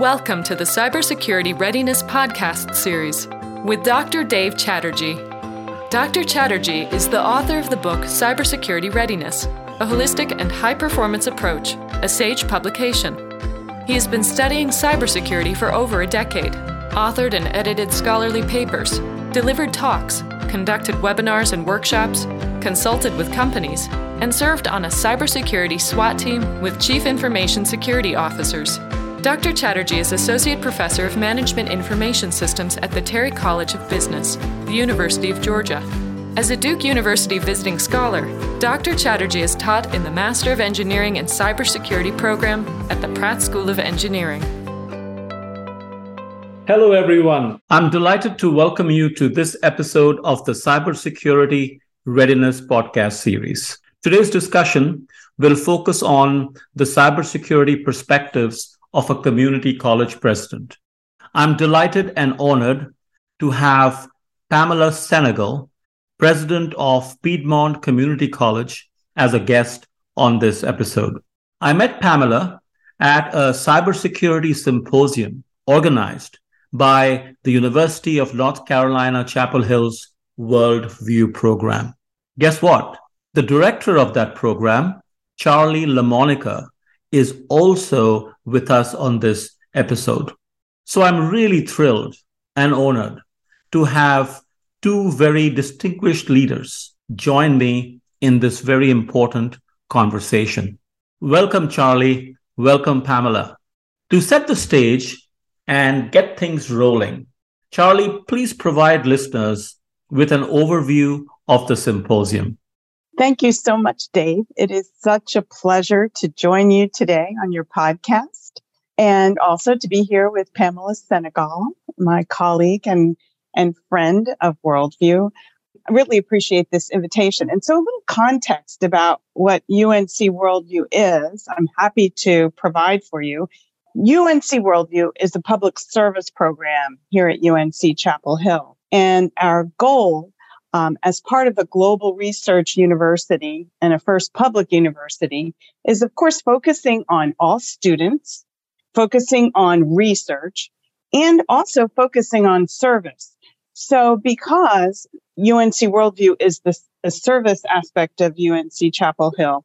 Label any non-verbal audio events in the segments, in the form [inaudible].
Welcome to the Cybersecurity Readiness Podcast Series with Dr. Dave Chatterjee. Dr. Chatterjee is the author of the book Cybersecurity Readiness A Holistic and High Performance Approach, a SAGE publication. He has been studying cybersecurity for over a decade, authored and edited scholarly papers, delivered talks, conducted webinars and workshops, consulted with companies, and served on a cybersecurity SWAT team with Chief Information Security Officers. Dr. Chatterjee is Associate Professor of Management Information Systems at the Terry College of Business, the University of Georgia. As a Duke University visiting scholar, Dr. Chatterjee is taught in the Master of Engineering and Cybersecurity program at the Pratt School of Engineering. Hello, everyone. I'm delighted to welcome you to this episode of the Cybersecurity Readiness Podcast series. Today's discussion will focus on the cybersecurity perspectives of a community college president. I'm delighted and honored to have Pamela Senegal, president of Piedmont Community College, as a guest on this episode. I met Pamela at a cybersecurity symposium organized by the University of North Carolina Chapel Hill's Worldview program. Guess what? The director of that program, Charle LaMonica, is also with us on this episode. So I'm really thrilled and honored to have two very distinguished leaders join me in this very important conversation. Welcome, Charle. Welcome, Pamela. To set the stage and get things rolling, Charle, please provide listeners with an overview of the symposium. Thank you so much, Dave. It is such a pleasure to join you today on your podcast and also to be here with Pamela Senegal, my colleague and, and friend of Worldview. I really appreciate this invitation. And so, a little context about what UNC Worldview is, I'm happy to provide for you. UNC Worldview is a public service program here at UNC Chapel Hill. And our goal um, as part of a global research university and a first public university is, of course, focusing on all students, focusing on research, and also focusing on service. So, because UNC Worldview is the, the service aspect of UNC Chapel Hill,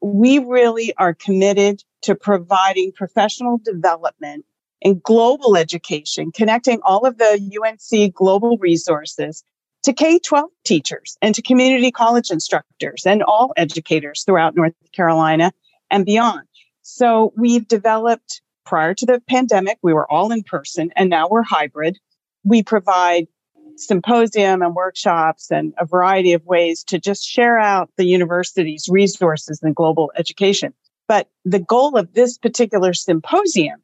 we really are committed to providing professional development and global education, connecting all of the UNC global resources to K 12 teachers and to community college instructors and all educators throughout North Carolina and beyond. So we've developed prior to the pandemic, we were all in person and now we're hybrid. We provide symposium and workshops and a variety of ways to just share out the university's resources in global education. But the goal of this particular symposium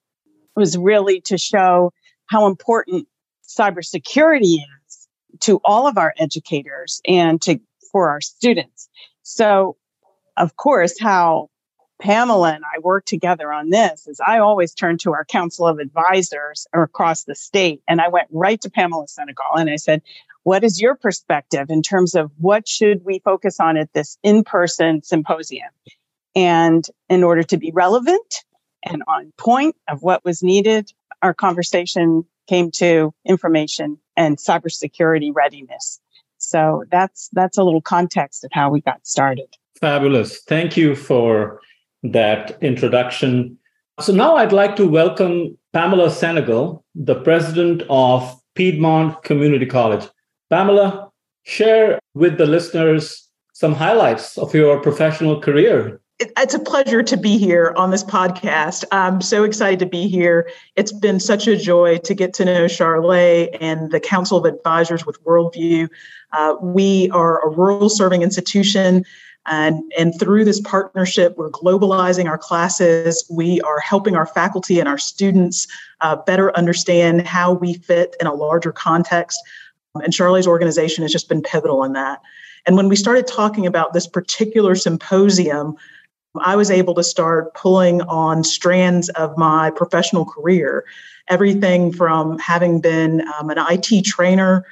was really to show how important cybersecurity is to all of our educators and to for our students. So, of course, how Pamela and I work together on this is I always turn to our council of advisors across the state. And I went right to Pamela Senegal and I said, what is your perspective in terms of what should we focus on at this in-person symposium? And in order to be relevant and on point of what was needed, our conversation came to information and cybersecurity readiness. So that's that's a little context of how we got started. Fabulous. Thank you for that introduction. So now I'd like to welcome Pamela Senegal, the president of Piedmont Community College. Pamela, share with the listeners some highlights of your professional career it's a pleasure to be here on this podcast. I'm so excited to be here. It's been such a joy to get to know Charlotte and the Council of Advisors with Worldview. Uh, we are a rural serving institution, and, and through this partnership, we're globalizing our classes. We are helping our faculty and our students uh, better understand how we fit in a larger context. And Charlotte's organization has just been pivotal in that. And when we started talking about this particular symposium, I was able to start pulling on strands of my professional career. Everything from having been um, an IT trainer,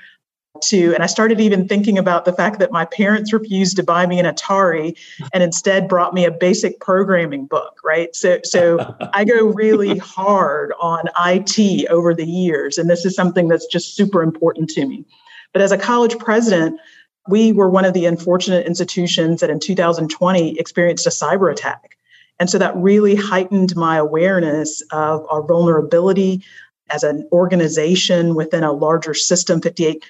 to and i started even thinking about the fact that my parents refused to buy me an atari and instead brought me a basic programming book right so so [laughs] i go really hard on it over the years and this is something that's just super important to me but as a college president we were one of the unfortunate institutions that in 2020 experienced a cyber attack. And so that really heightened my awareness of our vulnerability as an organization within a larger system, 58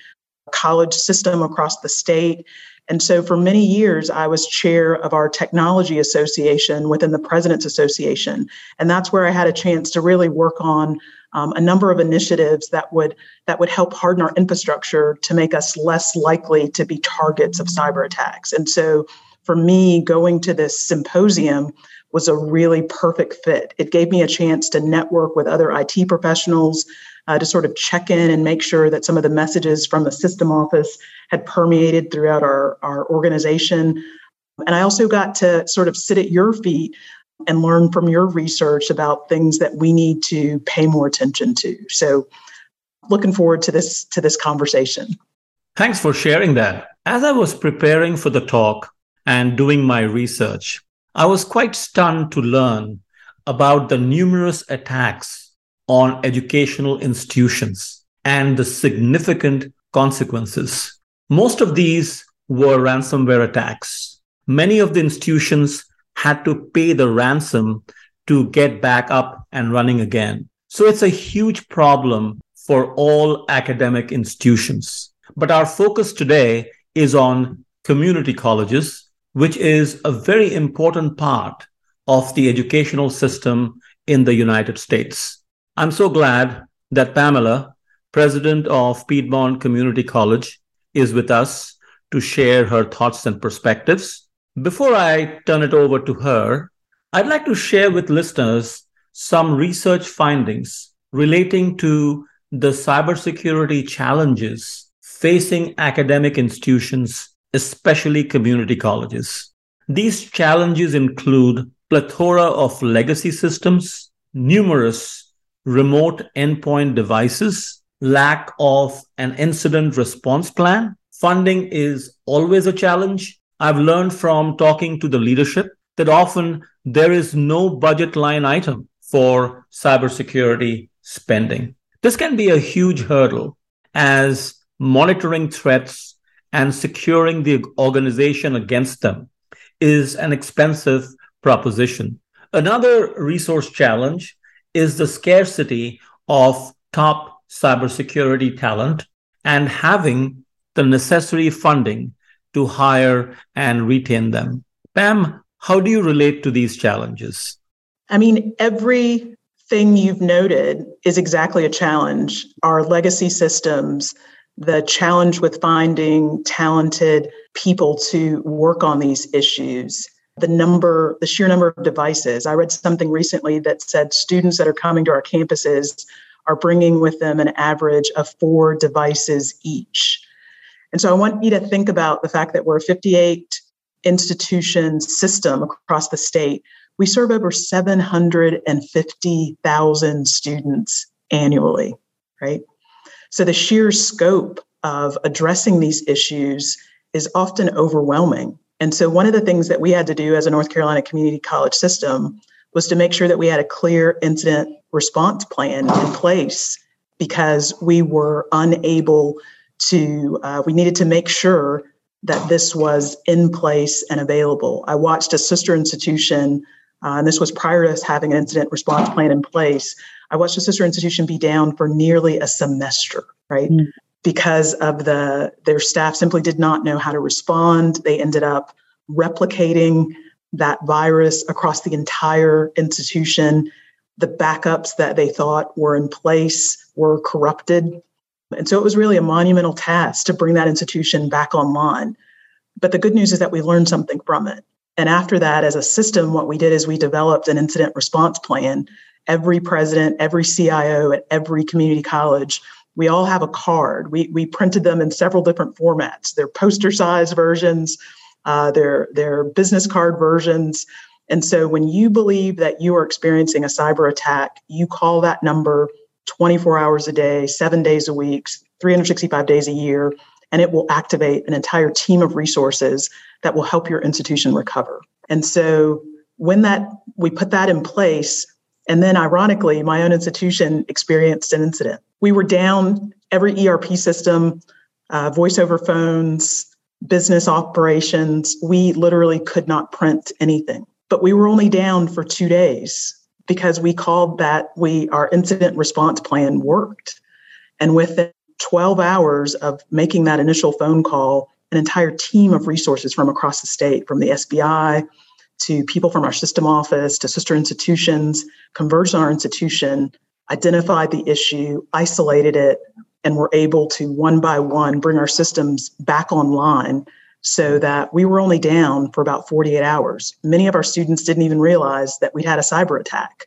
college system across the state. And so for many years, I was chair of our technology association within the President's Association. And that's where I had a chance to really work on um, a number of initiatives that would that would help harden our infrastructure to make us less likely to be targets of cyber attacks. And so for me, going to this symposium was a really perfect fit. It gave me a chance to network with other IT professionals, uh, to sort of check in and make sure that some of the messages from the system office had permeated throughout our, our organization. And I also got to sort of sit at your feet and learn from your research about things that we need to pay more attention to. So looking forward to this to this conversation. Thanks for sharing that. As I was preparing for the talk and doing my research, I was quite stunned to learn about the numerous attacks on educational institutions and the significant consequences. Most of these were ransomware attacks. Many of the institutions had to pay the ransom to get back up and running again. So it's a huge problem for all academic institutions. But our focus today is on community colleges, which is a very important part of the educational system in the United States. I'm so glad that Pamela, president of Piedmont Community College, is with us to share her thoughts and perspectives. Before I turn it over to her, I'd like to share with listeners some research findings relating to the cybersecurity challenges facing academic institutions, especially community colleges. These challenges include plethora of legacy systems, numerous remote endpoint devices, lack of an incident response plan. Funding is always a challenge. I've learned from talking to the leadership that often there is no budget line item for cybersecurity spending. This can be a huge hurdle as monitoring threats and securing the organization against them is an expensive proposition. Another resource challenge is the scarcity of top cybersecurity talent and having the necessary funding to hire and retain them. Pam, how do you relate to these challenges? I mean, everything you've noted is exactly a challenge. Our legacy systems, the challenge with finding talented people to work on these issues, the number, the sheer number of devices. I read something recently that said students that are coming to our campuses are bringing with them an average of four devices each. And so I want you to think about the fact that we're a 58 institution system across the state. We serve over 750,000 students annually, right? So the sheer scope of addressing these issues is often overwhelming. And so, one of the things that we had to do as a North Carolina community college system was to make sure that we had a clear incident response plan in place because we were unable to, uh, we needed to make sure that this was in place and available. I watched a sister institution, uh, and this was prior to us having an incident response plan in place. I watched a sister institution be down for nearly a semester, right? Mm because of the their staff simply did not know how to respond. They ended up replicating that virus across the entire institution. The backups that they thought were in place were corrupted. And so it was really a monumental task to bring that institution back online. But the good news is that we learned something from it. And after that, as a system, what we did is we developed an incident response plan. Every president, every CIO at every community college we all have a card. We, we printed them in several different formats. They're poster size versions, uh, they're, they're business card versions. And so when you believe that you are experiencing a cyber attack, you call that number 24 hours a day, seven days a week, 365 days a year, and it will activate an entire team of resources that will help your institution recover. And so when that we put that in place, and then ironically, my own institution experienced an incident. We were down every ERP system, uh, voice over phones, business operations. We literally could not print anything. But we were only down for two days because we called that we our incident response plan worked. And within 12 hours of making that initial phone call, an entire team of resources from across the state, from the SBI to people from our system office to sister institutions, converged on our institution, identified the issue, isolated it, and were able to one by one bring our systems back online so that we were only down for about 48 hours. Many of our students didn't even realize that we'd had a cyber attack.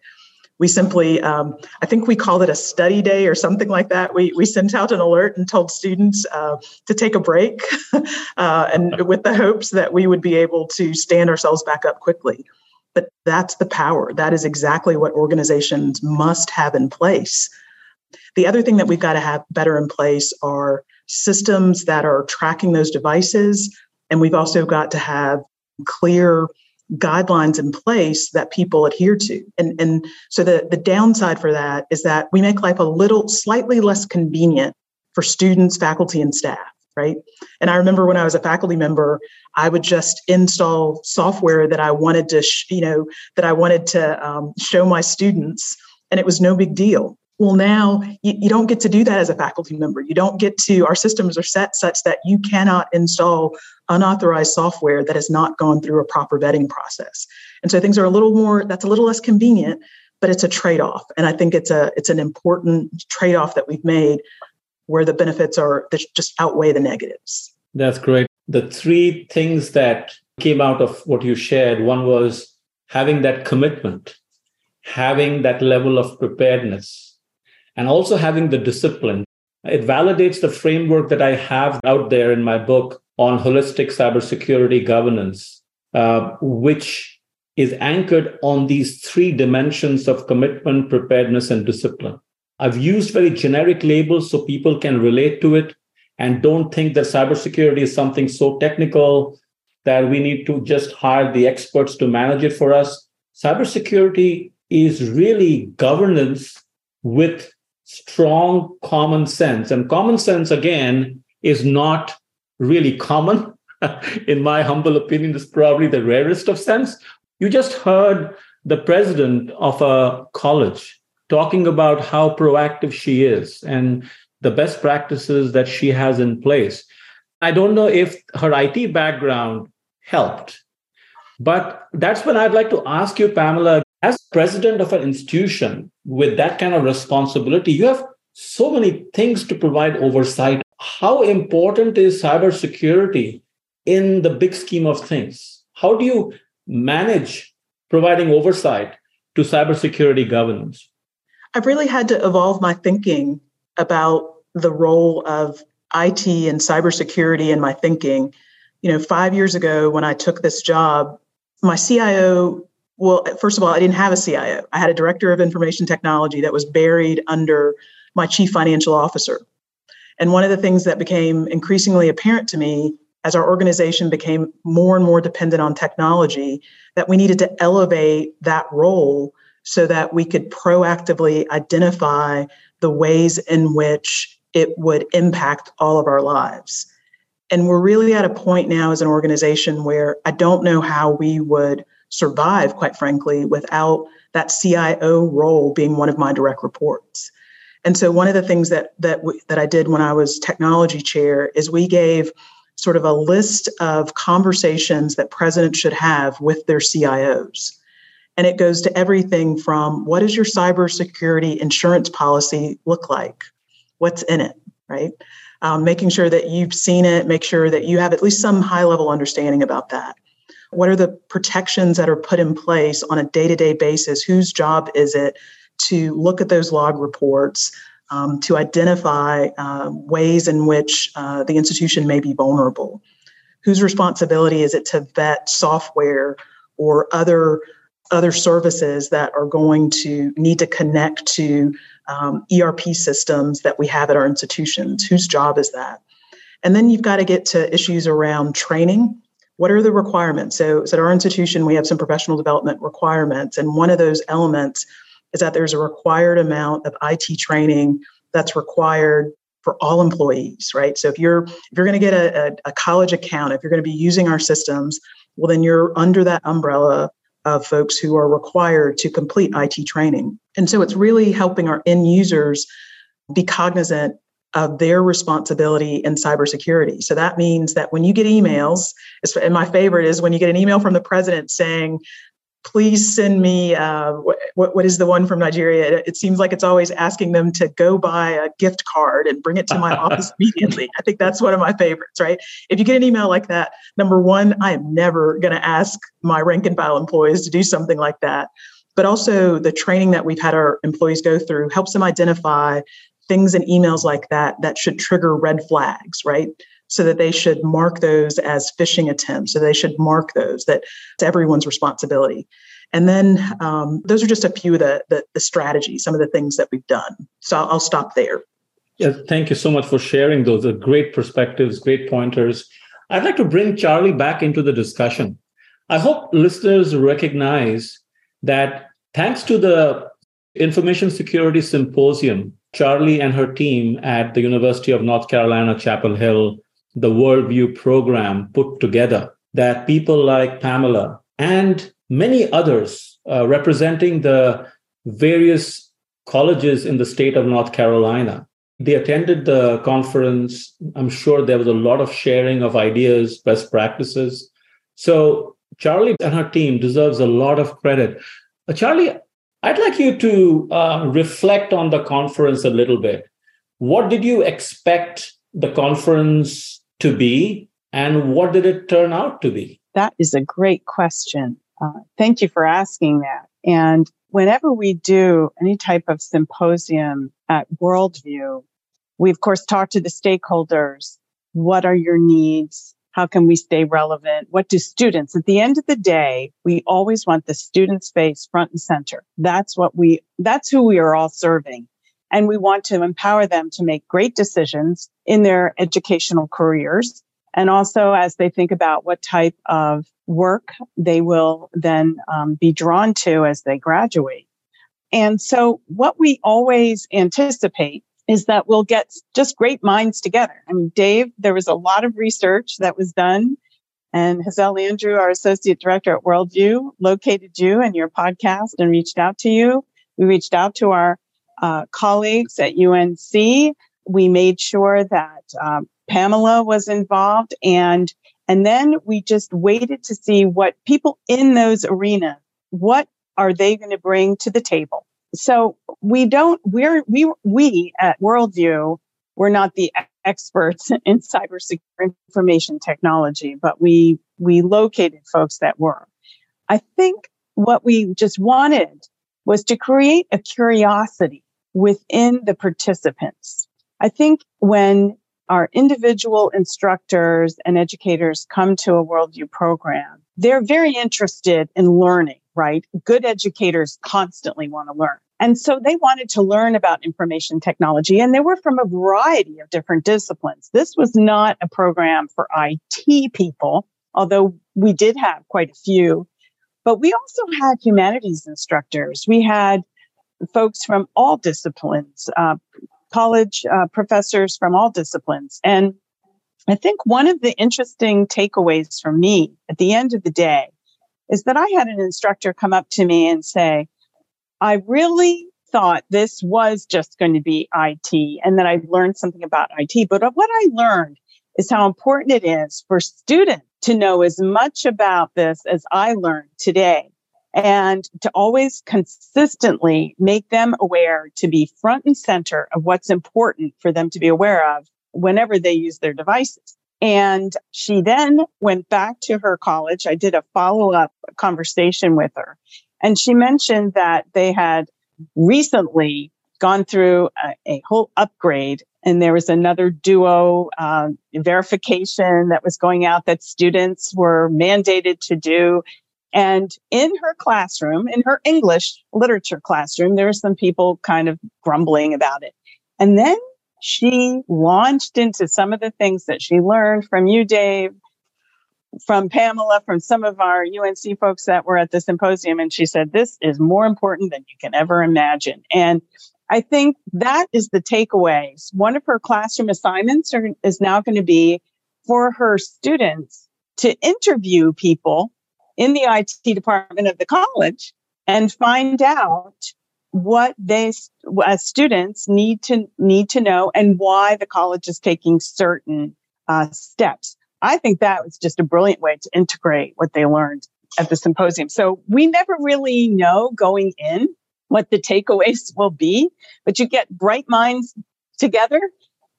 We simply, um, I think we called it a study day or something like that. We, we sent out an alert and told students uh, to take a break [laughs] uh, and with the hopes that we would be able to stand ourselves back up quickly. But that's the power. That is exactly what organizations must have in place. The other thing that we've got to have better in place are systems that are tracking those devices. And we've also got to have clear guidelines in place that people adhere to. And, and so the, the downside for that is that we make life a little slightly less convenient for students, faculty, and staff, right? And I remember when I was a faculty member, I would just install software that I wanted to, sh- you know, that I wanted to um, show my students, and it was no big deal. Well, now you, you, don't get to do that as a faculty member. You don't get to, our systems are set such that you cannot install unauthorized software that has not gone through a proper vetting process. And so things are a little more, that's a little less convenient, but it's a trade-off. And I think it's a it's an important trade-off that we've made where the benefits are that just outweigh the negatives. That's great. The three things that came out of what you shared, one was having that commitment, having that level of preparedness and also having the discipline. It validates the framework that I have out there in my book on holistic cybersecurity governance, uh, which is anchored on these three dimensions of commitment, preparedness, and discipline. I've used very generic labels so people can relate to it and don't think that cybersecurity is something so technical that we need to just hire the experts to manage it for us. Cybersecurity is really governance with strong common sense. And common sense, again, is not really common. [laughs] In my humble opinion, is probably the rarest of sense. You just heard the president of a college talking about how proactive she is and the best practices that she has in place. I don't know if her IT background helped, but that's when I'd like to ask you, Pamela, as president of an institution with that kind of responsibility, you have so many things to provide oversight. How important is cybersecurity in the big scheme of things? How do you manage providing oversight to cybersecurity governance? I've really had to evolve my thinking about the role of IT and cybersecurity in my thinking. You know, five years ago when I took this job, my CIO well, first of all, I didn't have a CIO. I had a director of information technology that was buried under my chief financial officer. And one of the things that became increasingly apparent to me as our organization became more and more dependent on technology, that we needed to elevate that role so that we could proactively identify the ways in which it would impact all of our lives. And we're really at a point now as an organization where I don't know how we would survive, quite frankly, without that CIO role being one of my direct reports. And so one of the things that that we, that I did when I was technology chair is we gave sort of a list of conversations that presidents should have with their CIOs. And it goes to everything from what does your cybersecurity insurance policy look like? What's in it, right? Um, making sure that you've seen it, make sure that you have at least some high level understanding about that. What are the protections that are put in place on a day to day basis? Whose job is it to look at those log reports, um, to identify uh, ways in which uh, the institution may be vulnerable? Whose responsibility is it to vet software or other other services that are going to need to connect to um, ERP systems that we have at our institutions? Whose job is that? And then you've got to get to issues around training. What are the requirements? So, so at our institution, we have some professional development requirements. And one of those elements is that there's a required amount of IT training that's required for all employees, right? So if you're if you're going to get a, a, a college account, if you're going to be using our systems, well, then you're under that umbrella of folks who are required to complete IT training. And so it's really helping our end users be cognizant of their responsibility in cybersecurity. So that means that when you get emails, and my favorite is when you get an email from the president saying, please send me uh, what, what is the one from Nigeria? It, it, seems like it's always asking them to go buy a gift card and bring it to my [laughs] office immediately. I think that's one of my favorites, right? If you get an email like that, number one, I am never going to ask my rank and file employees to do something like that. But also, the training that we've had our employees go through helps them identify things in emails like that that should trigger red flags, right? so that they should mark those as phishing attempts. So they should mark those that it's everyone's responsibility. And then um, those are just a few of the, the, the strategies, some of the things that we've done. So I'll, I'll stop there. Yeah, thank you so much for sharing those. are great perspectives, great pointers. I'd like to bring Charle back into the discussion. I hope listeners recognize that thanks to the Information Security Symposium, Charle and her team at the University of North Carolina, Chapel Hill the Worldview program put together that people like Pamela and many others uh, representing the various colleges in the state of North Carolina. They attended the conference. I'm sure there was a lot of sharing of ideas, best practices. So Charle and her team deserves a lot of credit. Uh, Charle, I'd like you to uh, reflect on the conference a little bit. What did you expect the conference to be and what did it turn out to be? That is a great question. Uh, thank you for asking that. And whenever we do any type of symposium at Worldview, we of course talk to the stakeholders. What are your needs? How can we stay relevant? What do students, at the end of the day, we always want the students face front and center. That's what we, that's who we are all serving. And we want to empower them to make great decisions in their educational careers. And also as they think about what type of work they will then um, be drawn to as they graduate. And so what we always anticipate is that we'll get just great minds together. I mean, Dave, there was a lot of research that was done and Hazel Andrew, our associate director at Worldview, located you and your podcast and reached out to you. We reached out to our uh, colleagues at UNC. We made sure that um, Pamela was involved and and then we just waited to see what people in those arenas, what are they going to bring to the table? So we don't, we're, we, we at Worldview, we're not the experts [laughs] in cyber information technology, but we, we located folks that were. I think what we just wanted was to create a curiosity within the participants. I think when our individual instructors and educators come to a worldview program, they're very interested in learning, right? Good educators constantly want to learn. And so they wanted to learn about information technology and they were from a variety of different disciplines. This was not a program for IT people, although we did have quite a few, but we also had humanities instructors. We had folks from all disciplines, uh, college uh, professors from all disciplines. And I think one of the interesting takeaways for me at the end of the day is that I had an instructor come up to me and say, I really thought this was just going to be IT and that I learned something about IT. But what I learned is how important it is for students to know as much about this as I learned today and to always consistently make them aware to be front and center of what's important for them to be aware of whenever they use their devices. And she then went back to her college. I did a follow up conversation with her and she mentioned that they had recently gone through a, a whole upgrade and there was another duo uh, verification that was going out that students were mandated to do and in her classroom, in her English literature classroom, there were some people kind of grumbling about it. And then she launched into some of the things that she learned from you, Dave, from Pamela, from some of our UNC folks that were at the symposium. And she said, This is more important than you can ever imagine. And I think that is the takeaways. One of her classroom assignments are, is now going to be for her students to interview people in the IT department of the college and find out what they as students need to need to know and why the college is taking certain uh, steps. I think that was just a brilliant way to integrate what they learned at the symposium. So we never really know going in what the takeaways will be, but you get bright minds together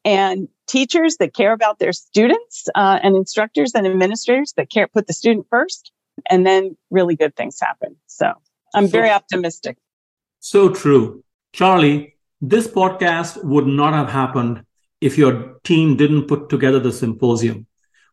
and teachers that care about their students uh, and instructors and administrators that care put the student first and then really good things happen so i'm very optimistic so true. Charle this podcast would not have happened if your team didn't put together the symposium.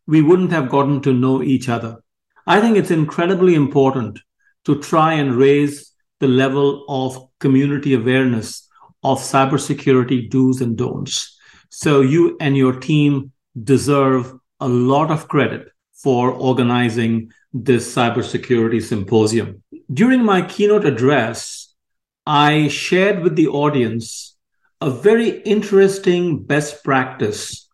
We wouldn't have gotten to know each other. I think it's incredibly important to try and raise the level of community awareness of cybersecurity do's and don'ts. So you and your team deserve a lot of credit for organizing this cybersecurity symposium. During my keynote address, I shared with the audience a very interesting best practice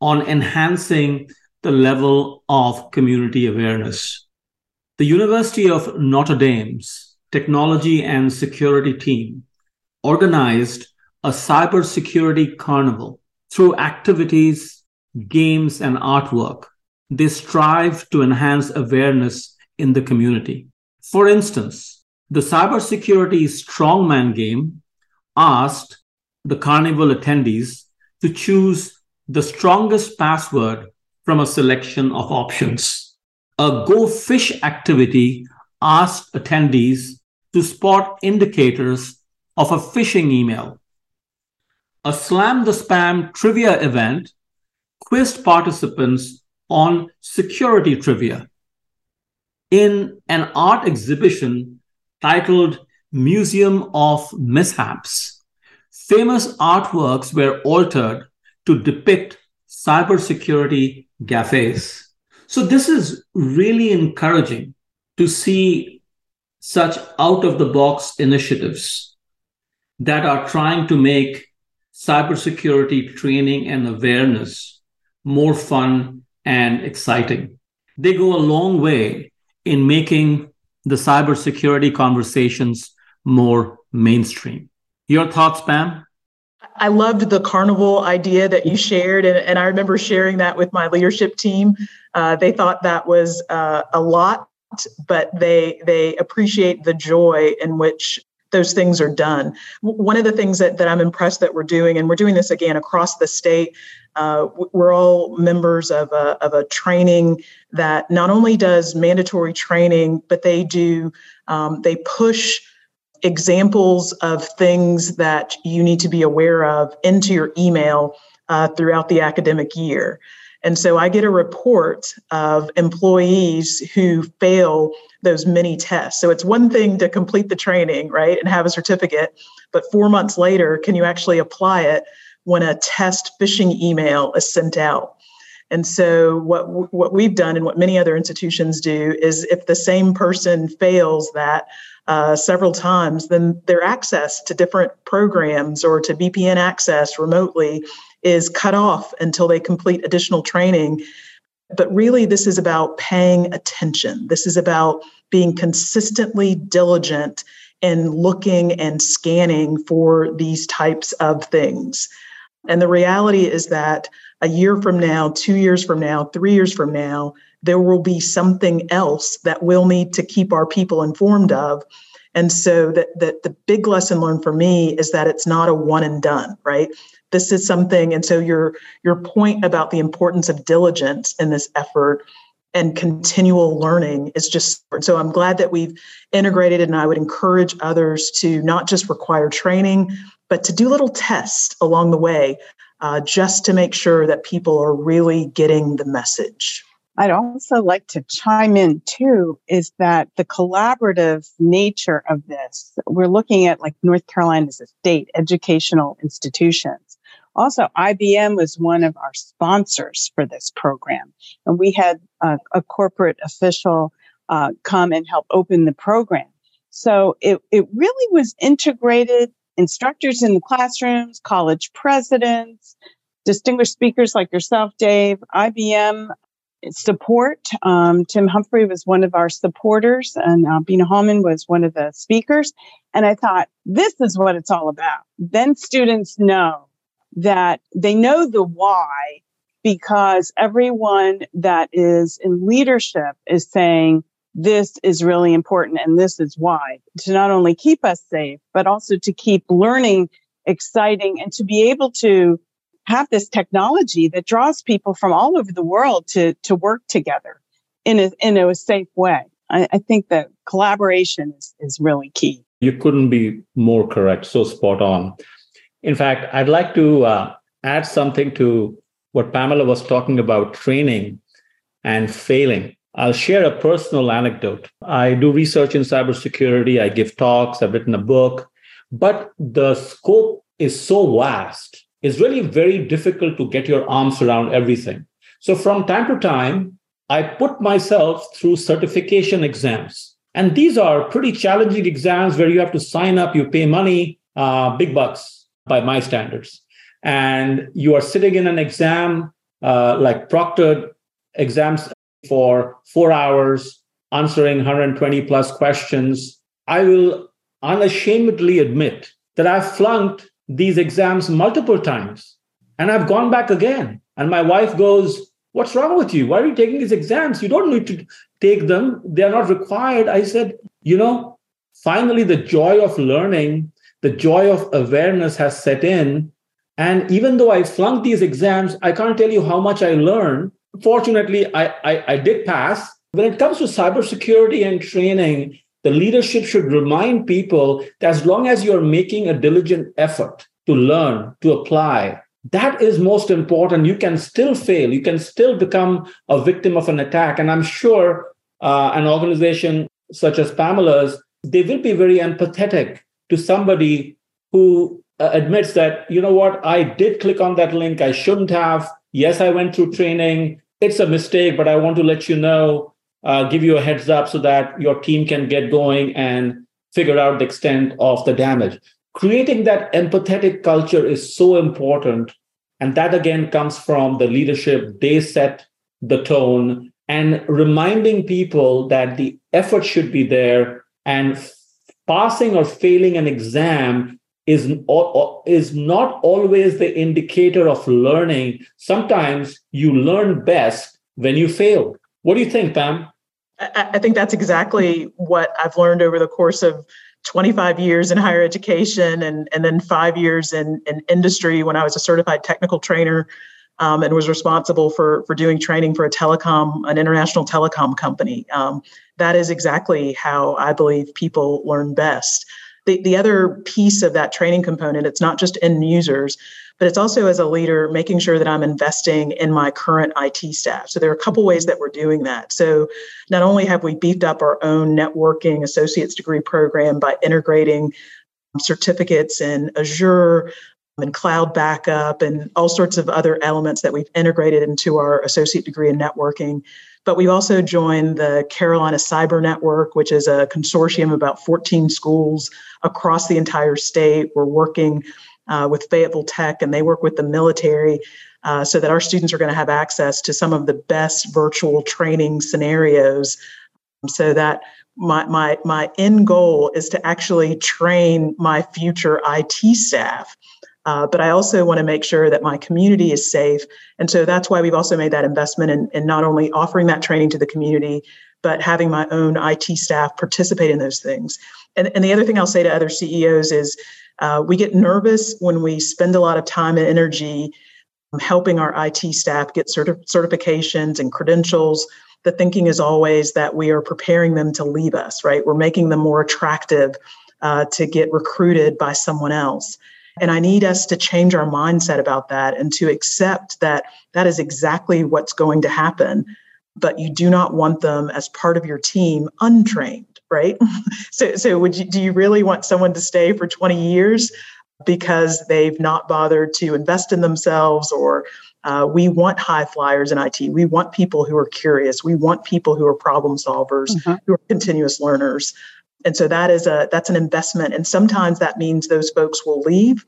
on enhancing the level of community awareness. The University of Notre Dame's technology and security team organized a cybersecurity carnival through activities, games, and artwork, they strive to enhance awareness in the community. For instance, the cybersecurity strongman game asked the carnival attendees to choose the strongest password from a selection of options. A Go Fish activity asked attendees to spot indicators of a phishing email a Slam the Spam trivia event quizzed participants on security trivia. In an art exhibition titled Museum of Mishaps, famous artworks were altered to depict cybersecurity gaffes. So, this is really encouraging to see such out of the box initiatives that are trying to make cybersecurity training and awareness more fun and exciting. They go a long way in making the cybersecurity conversations more mainstream. Your thoughts, Pam? I loved the carnival idea that you shared, and, and I remember sharing that with my leadership team. Uh, they thought that was uh, a lot, but they they appreciate the joy in which those things are done. One of the things that, that I'm impressed that we're doing, and we're doing this again across the state, uh, we're all members of a, of a training that not only does mandatory training, but they do, um, they push examples of things that you need to be aware of into your email uh, throughout the academic year. And so I get a report of employees who fail those mini tests. So it's one thing to complete the training, right, and have a certificate, but four months later, can you actually apply it when a test phishing email is sent out? And so what what we've done and what many other institutions do is if the same person fails that uh, several times, then their access to different programs or to VPN access remotely is cut off until they complete additional training. But really, this is about paying attention. This is about being consistently diligent in looking and scanning for these types of things. And the reality is that a year from now, two years from now, three years from now, there will be something else that we'll need to keep our people informed of. And so that, that the big lesson learned for me is that it's not a one and done, right? This is something and so your your point about the importance of diligence in this effort and continual learning is just so i'm glad that we've integrated and i would encourage others to not just require training but to do little tests along the way uh, just to make sure that people are really getting the message. I'd also like to chime in too is that the collaborative nature of this, we're looking at like North Carolina as a state educational institutions Also, IBM was one of our sponsors for this program, and we had a, a corporate official uh, come and help open the program. So it, it really was integrated instructors in the classrooms, college presidents, distinguished speakers like yourself, Dave, IBM support. Um, Tim Humphrey was one of our supporters, and uh, Bina Hallman was one of the speakers. And I thought, this is what it's all about. Then students know that they know the why because everyone that is in leadership is saying, this is really important and this is why to not only keep us safe, but also to keep learning exciting and to be able to have this technology that draws people from all over the world to, to work together in a, in a safe way. I, I think that collaboration is, is really key. You couldn't be more correct. So spot on. In fact, I'd like to uh, add something to what Pamela was talking about training and failing. I'll share a personal anecdote. I do research in cybersecurity, I give talks, I've written a book, but the scope is so vast it's really very difficult to get your arms around everything. So from time to time, I put myself through certification exams. And these are pretty challenging exams where you have to sign up, you pay money, uh, big bucks by my standards. And you are sitting in an exam, uh, like proctored exams for four hours, answering 120 plus questions. I will unashamedly admit that I've flunked these exams multiple times and I've gone back again. And my wife goes, What's wrong with you? Why are you taking these exams? You don't need to take them, they're not required. I said, You know, finally, the joy of learning, the joy of awareness has set in. And even though I flunked these exams, I can't tell you how much I learned. Fortunately, I, I, I did pass. When it comes to cybersecurity and training, the leadership should remind people that as long as you're making a diligent effort to learn, to apply, that is most important. You can still fail. You can still become a victim of an attack. And I'm sure uh, an organization such as Pamela's, they will be very empathetic to somebody who uh, admits that, you know what, I did click on that link. I shouldn't have. Yes, I went through training. It's a mistake, but I want to let you know uh, give you a heads up so that your team can get going and figure out the extent of the damage. Creating that empathetic culture is so important. And that again comes from the leadership. They set the tone and reminding people that the effort should be there and passing or failing an exam is, is not always the indicator of learning. Sometimes you learn best when you fail. What do you think, Pam? I, think that's exactly what I've learned over the course of 25 years in higher education and, and then five years in, in industry when I was a certified technical trainer um, and was responsible for, for doing training for a telecom, an international telecom company. Um, that is exactly how I believe people learn best. The, the other piece of that training component, it's not just end users, but it's also as a leader making sure that I'm investing in my current IT staff. So there are a couple ways that we're doing that. So not only have we beefed up our own networking associate's degree program by integrating certificates in Azure and cloud backup and all sorts of other elements that we've integrated into our associate degree in networking. But we've also joined the Carolina Cyber Network, which is a consortium of about 14 schools across the entire state. We're working uh, with Fayetteville Tech, and they work with the military uh, so that our students are going to have access to some of the best virtual training scenarios so that my, my, my end goal is to actually train my future IT staff. Uh, but I also want to make sure that my community is safe. And so that's why we've also made that investment in, in not only offering that training to the community, but having my own IT staff participate in those things. And, and the other thing I'll say to other CEOs is uh, we get nervous when we spend a lot of time and energy helping our IT staff get certi- certifications and credentials. The thinking is always that we are preparing them to leave us, right? We're making them more attractive uh, to get recruited by someone else. And I need us to change our mindset about that and to accept that that is exactly what's going to happen. But you do not want them as part of your team untrained right? [laughs] so, so would you, do you really want someone to stay for 20 years because they've not bothered to invest in themselves or uh, we want high flyers in IT. We want people who are curious. We want people who are problem solvers, mm-hmm. who are continuous learners. And so that is a that's an investment. And sometimes that means those folks will leave.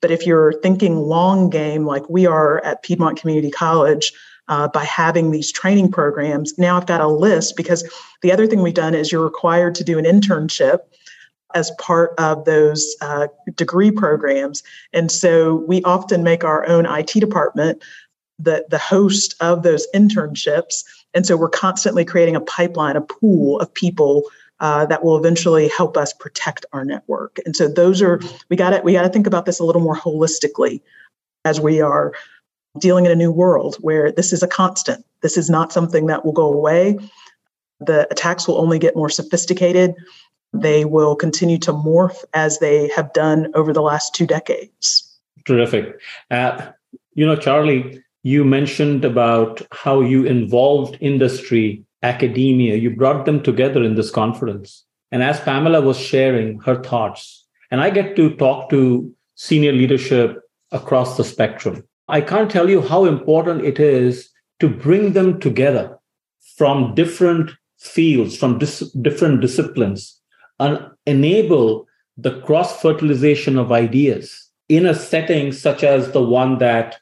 But if you're thinking long game, like we are at Piedmont Community College, uh, by having these training programs, now I've got a list because the other thing we've done is you're required to do an internship as part of those uh, degree programs. And so we often make our own IT department the, the host of those internships. And so we're constantly creating a pipeline, a pool of people uh, that will eventually help us protect our network. And so those are we got to we got to think about this a little more holistically as we are dealing in a new world where this is a constant. This is not something that will go away. The attacks will only get more sophisticated. They will continue to morph as they have done over the last two decades. Terrific. Uh, you know, Charle, you mentioned about how you involved industry, academia, you brought them together in this conference. And as Pamela was sharing her thoughts, and I get to talk to senior leadership across the spectrum, I can't tell you how important it is to bring them together from different fields, from dis- different disciplines, and enable the cross fertilization of ideas in a setting such as the one that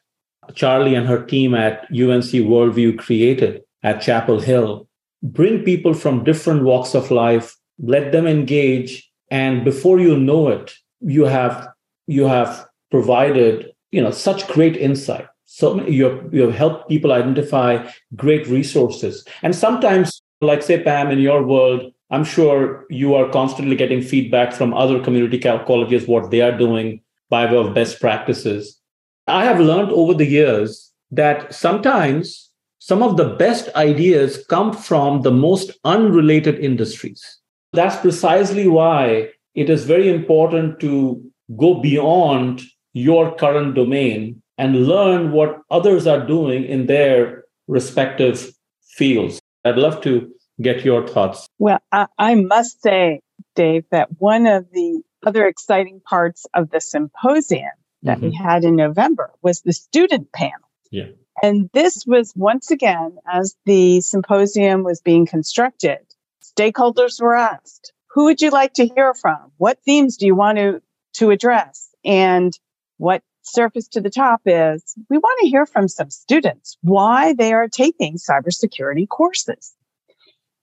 Charle and her team at UNC Worldview created at Chapel Hill. Bring people from different walks of life, let them engage, and before you know it, you have you have provided you know such great insight. So you have, you have helped people identify great resources, and sometimes, like say Pam, in your world, I'm sure you are constantly getting feedback from other community colleges what they are doing by way of best practices. I have learned over the years that sometimes some of the best ideas come from the most unrelated industries. That's precisely why it is very important to go beyond your current domain and learn what others are doing in their respective fields. I'd love to get your thoughts. Well, I, I must say, Dave, that one of the other exciting parts of the symposium that mm-hmm. we had in November was the student panel. Yeah. And this was once again, as the symposium was being constructed, stakeholders were asked, who would you like to hear from? What themes do you want to, to address? And what surface to the top is we want to hear from some students why they are taking cybersecurity courses.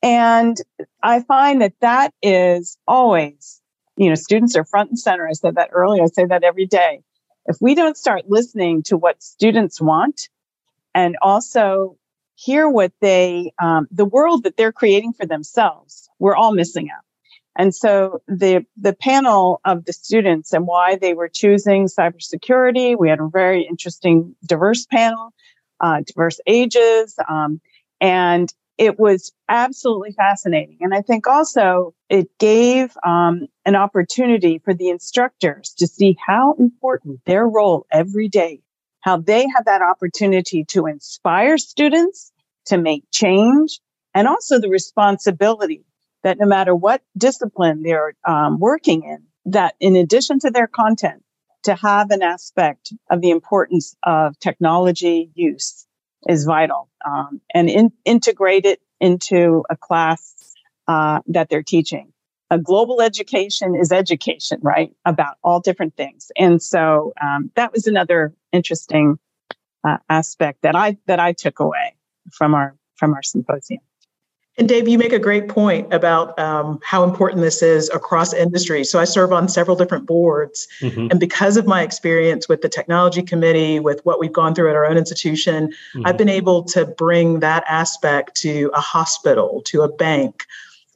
And I find that that is always, you know, students are front and center. I said that earlier. I say that every day. If we don't start listening to what students want and also hear what they, um, the world that they're creating for themselves, we're all missing out. And so the the panel of the students and why they were choosing cybersecurity, we had a very interesting, diverse panel, uh, diverse ages, um, and it was absolutely fascinating. And I think also it gave um, an opportunity for the instructors to see how important their role every day, how they have that opportunity to inspire students to make change, and also the responsibility that no matter what discipline they're um, working in, that in addition to their content, to have an aspect of the importance of technology use is vital um, and in, integrate it into a class uh, that they're teaching. A global education is education, right? About all different things. And so um, that was another interesting uh, aspect that I that I took away from our from our symposium. And Dave, you make a great point about um, how important this is across industry. So I serve on several different boards. Mm-hmm. And because of my experience with the technology committee, with what we've gone through at our own institution, mm-hmm. I've been able to bring that aspect to a hospital, to a bank,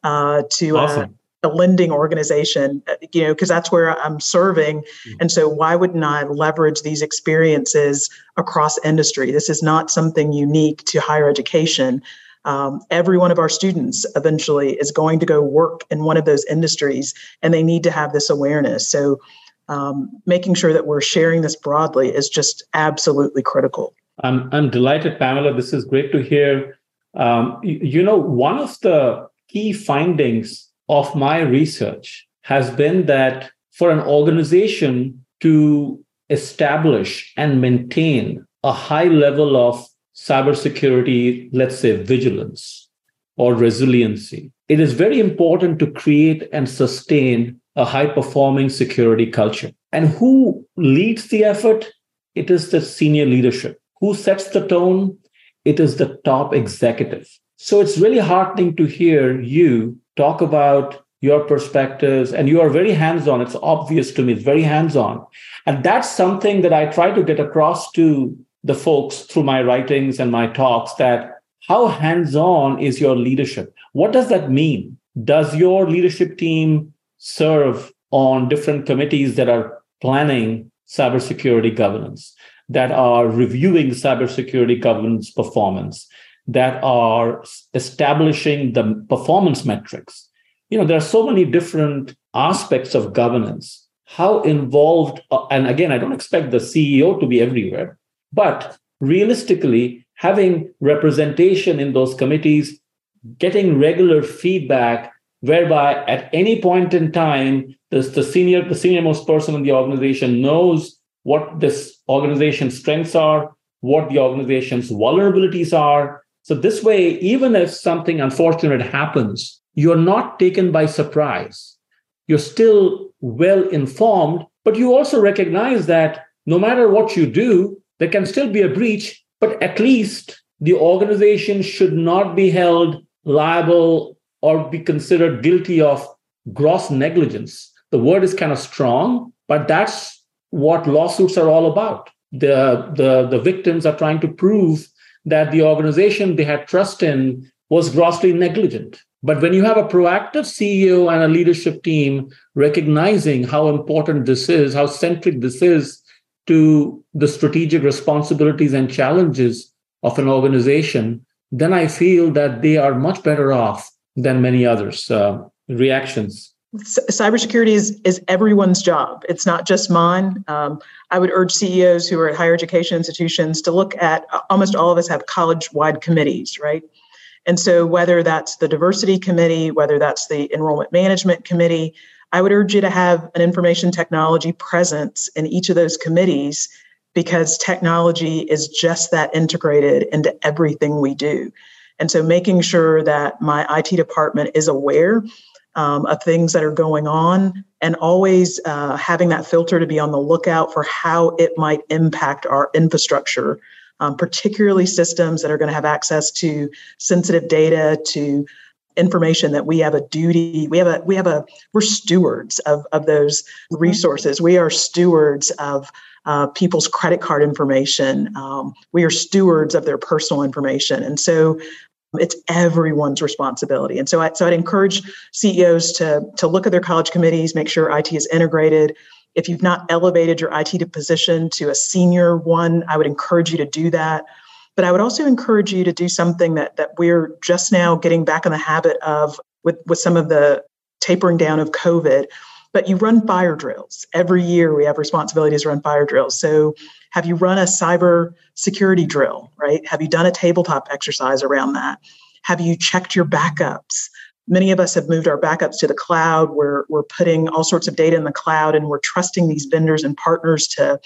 uh, to awesome. A, lending organization, uh, you know, because that's where I'm serving. Mm-hmm. And so why wouldn't I leverage these experiences across industry? This is not something unique to higher education um, every one of our students eventually is going to go work in one of those industries and they need to have this awareness so um, making sure that we're sharing this broadly is just absolutely critical i'm, I'm delighted pamela this is great to hear um, you, you know one of the key findings of my research has been that for an organization to establish and maintain a high level of cybersecurity, let's say vigilance or resiliency, it is very important to create and sustain a high performing security culture. And who leads the effort? It is the senior leadership. Who sets the tone? It is the top executive. So it's really heartening to hear you talk about your perspectives and you are very hands on. It's obvious to me, it's very hands on. And that's something that I try to get across to the folks through my writings and my talks that how hands on is your leadership? What does that mean? Does your leadership team serve on different committees that are planning cybersecurity governance, that are reviewing cybersecurity governance performance, that are establishing the performance metrics. You know, there are so many different aspects of governance. How involved, uh, and again, I don't expect the CEO to be everywhere, but realistically, having representation in those committees, getting regular feedback whereby at any point in time the, the senior the senior most person in the organization knows what this organization's strengths are what the organization's vulnerabilities are so this way even if something unfortunate happens you're not taken by surprise you're still well informed but you also recognize that no matter what you do there can still be a breach but at least the organization should not be held liable or be considered guilty of gross negligence. The word is kind of strong, but that's what lawsuits are all about. The, the, the victims are trying to prove that the organization they had trust in was grossly negligent. But when you have a proactive CEO and a leadership team recognizing how important this is, how centric this is to the strategic responsibilities and challenges of an organization, then I feel that they are much better off than many others. Uh, reactions. Cybersecurity is, is everyone's job. It's not just mine. Um, I would urge CEOs who are at higher education institutions to look at uh, almost all of us have college wide committees, right? And so, whether that's the diversity committee, whether that's the enrollment management committee, I would urge you to have an information technology presence in each of those committees because technology is just that integrated into everything we do. And so making sure that my IT department is aware um, of things that are going on and always uh, having that filter to be on the lookout for how it might impact our infrastructure, um, particularly systems that are going to have access to sensitive data, to information that we have a duty we have a we have a we're stewards of of those resources. We are stewards of uh, people's credit card information. Um, we are stewards of their personal information. And so it's everyone's responsibility. And so, I, so I'd encourage CEOs to, to look at their college committees, make sure IT is integrated. If you've not elevated your IT to position to a senior one, I would encourage you to do that. But I would also encourage you to do something that, that we're just now getting back in the habit of with, with some of the tapering down of COVID. But you run fire drills. Every year we have responsibilities to run fire drills. So have you run a cyber security drill, right? Have you done a tabletop exercise around that? Have you checked your backups? Many of us have moved our backups to the cloud. We're, we're putting all sorts of data in the cloud and we're trusting these vendors and partners to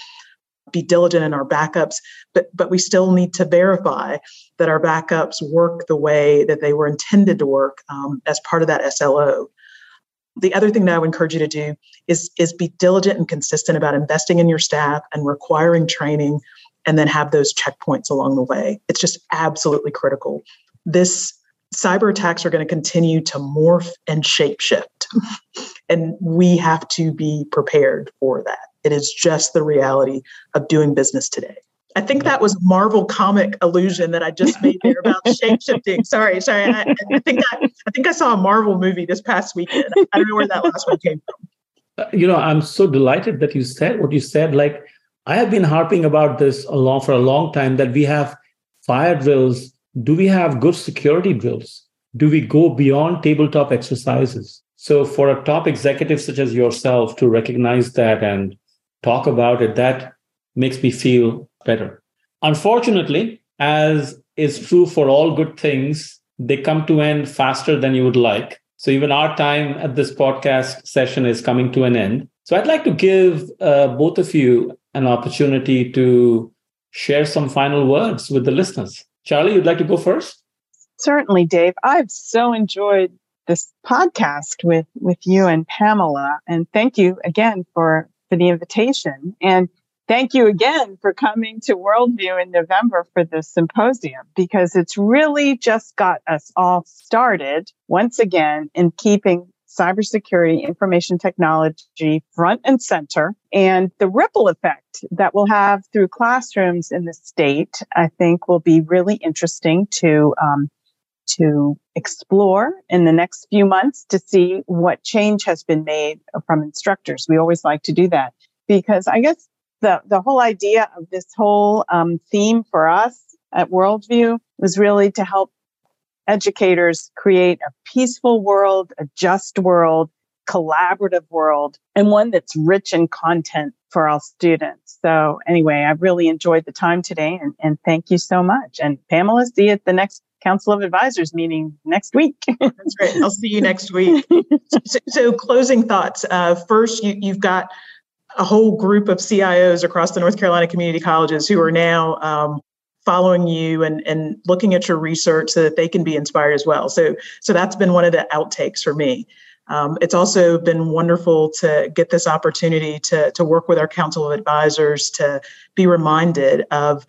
be diligent in our backups, but, but we still need to verify that our backups work the way that they were intended to work um, as part of that SLO. The other thing that I would encourage you to do is, is be diligent and consistent about investing in your staff and requiring training and then have those checkpoints along the way. It's just absolutely critical. This cyber attacks are going to continue to morph and shapeshift. [laughs] and we have to be prepared for that. It is just the reality of doing business today. I think that was Marvel comic illusion that I just made there about [laughs] shape shifting. Sorry, sorry. I, I, think I, I think I saw a Marvel movie this past weekend. I don't know where that last one came from. Uh, you know, I'm so delighted that you said what you said. Like I have been harping about this along for a long time that we have fire drills. Do we have good security drills? Do we go beyond tabletop exercises? So for a top executive such as yourself to recognize that and talk about it, that makes me feel better. Unfortunately, as is true for all good things, they come to end faster than you would like. So even our time at this podcast session is coming to an end. So I'd like to give uh, both of you an opportunity to share some final words with the listeners. Charle, you'd like to go first? Certainly, Dave. I've so enjoyed this podcast with with you and Pamela, and thank you again for for the invitation. And thank you again for coming to Worldview in November for the symposium because it's really just got us all started once again in keeping cybersecurity, information technology front and center. And the ripple effect that we'll have through classrooms in the state, I think will be really interesting to, um, to explore in the next few months to see what change has been made from instructors. We always like to do that because I guess the, the whole idea of this whole um, theme for us at Worldview was really to help educators create a peaceful world, a just world, collaborative world, and one that's rich in content for all students. So anyway, I really enjoyed the time today and, and thank you so much. And Pamela, see you at the next Council of Advisors meeting next week. [laughs] That's great. I'll see you next week. so, so, closing thoughts. Uh, first, you, you've got a whole group of CIOs across the North Carolina community colleges who are now um, following you and, and looking at your research so that they can be inspired as well. So, so that's been one of the outtakes for me. Um, it's also been wonderful to get this opportunity to, to work with our council of advisors to be reminded of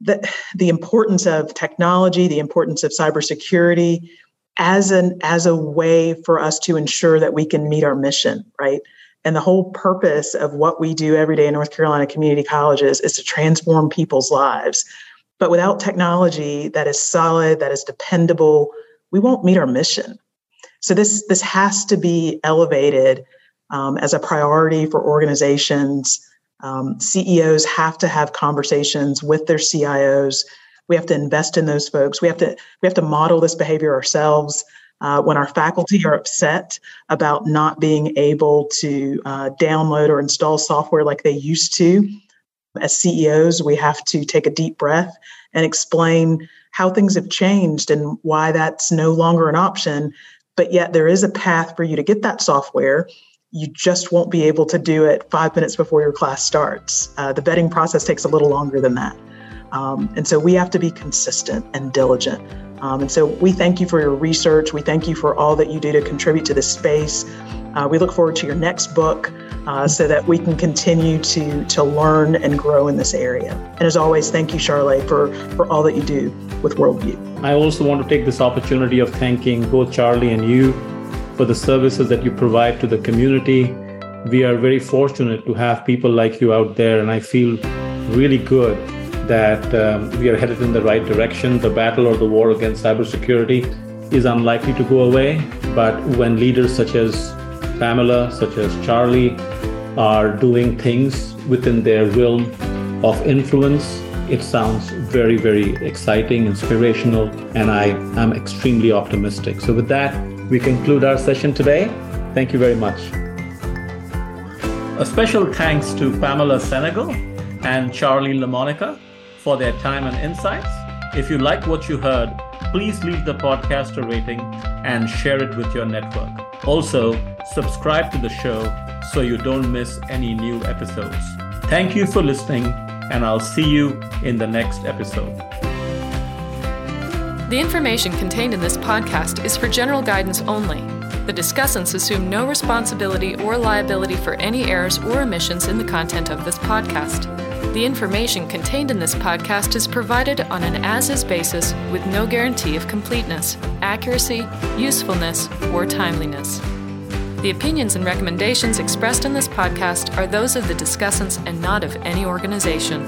the, the importance of technology, the importance of cybersecurity as an as a way for us to ensure that we can meet our mission, right? And the whole purpose of what we do every day in North Carolina community colleges is to transform people's lives. But without technology that is solid, that is dependable, we won't meet our mission. So this this has to be elevated um, as a priority for organizations. Um, CEOs have to have conversations with their CIOs. We have to invest in those folks. We have to we have to model this behavior ourselves uh, when our faculty are upset about not being able to uh, download or install software like they used to. As CEOs, we have to take a deep breath and explain how things have changed and why that's no longer an option. But yet, there is a path for you to get that software. You just won't be able to do it five minutes before your class starts. Uh, the vetting process takes a little longer than that. Um, and so we have to be consistent and diligent. Um, and so we thank you for your research. We thank you for all that you do to contribute to this space. Uh, we look forward to your next book uh, so that we can continue to, to learn and grow in this area. And as always, thank you, Charlotte, for, for all that you do with Worldview. I also want to take this opportunity of thanking both Charle and you for the services that you provide to the community. We are very fortunate to have people like you out there, and I feel really good that um, we are headed in the right direction. The battle or the war against cybersecurity is unlikely to go away. But when leaders such as Pamela, such as Charle, are doing things within their realm of influence, it sounds very, very exciting, inspirational, and I am extremely optimistic. So, with that, we conclude our session today. Thank you very much. A special thanks to Pamela Senegal and Charle LaMonica for their time and insights. If you like what you heard, please leave the podcast a rating and share it with your network. Also, subscribe to the show so you don't miss any new episodes. Thank you for listening, and I'll see you in the next episode. The information contained in this podcast is for general guidance only. The discussants assume no responsibility or liability for any errors or omissions in the content of this podcast. The information contained in this podcast is provided on an as is basis with no guarantee of completeness, accuracy, usefulness, or timeliness. The opinions and recommendations expressed in this podcast are those of the discussants and not of any organization.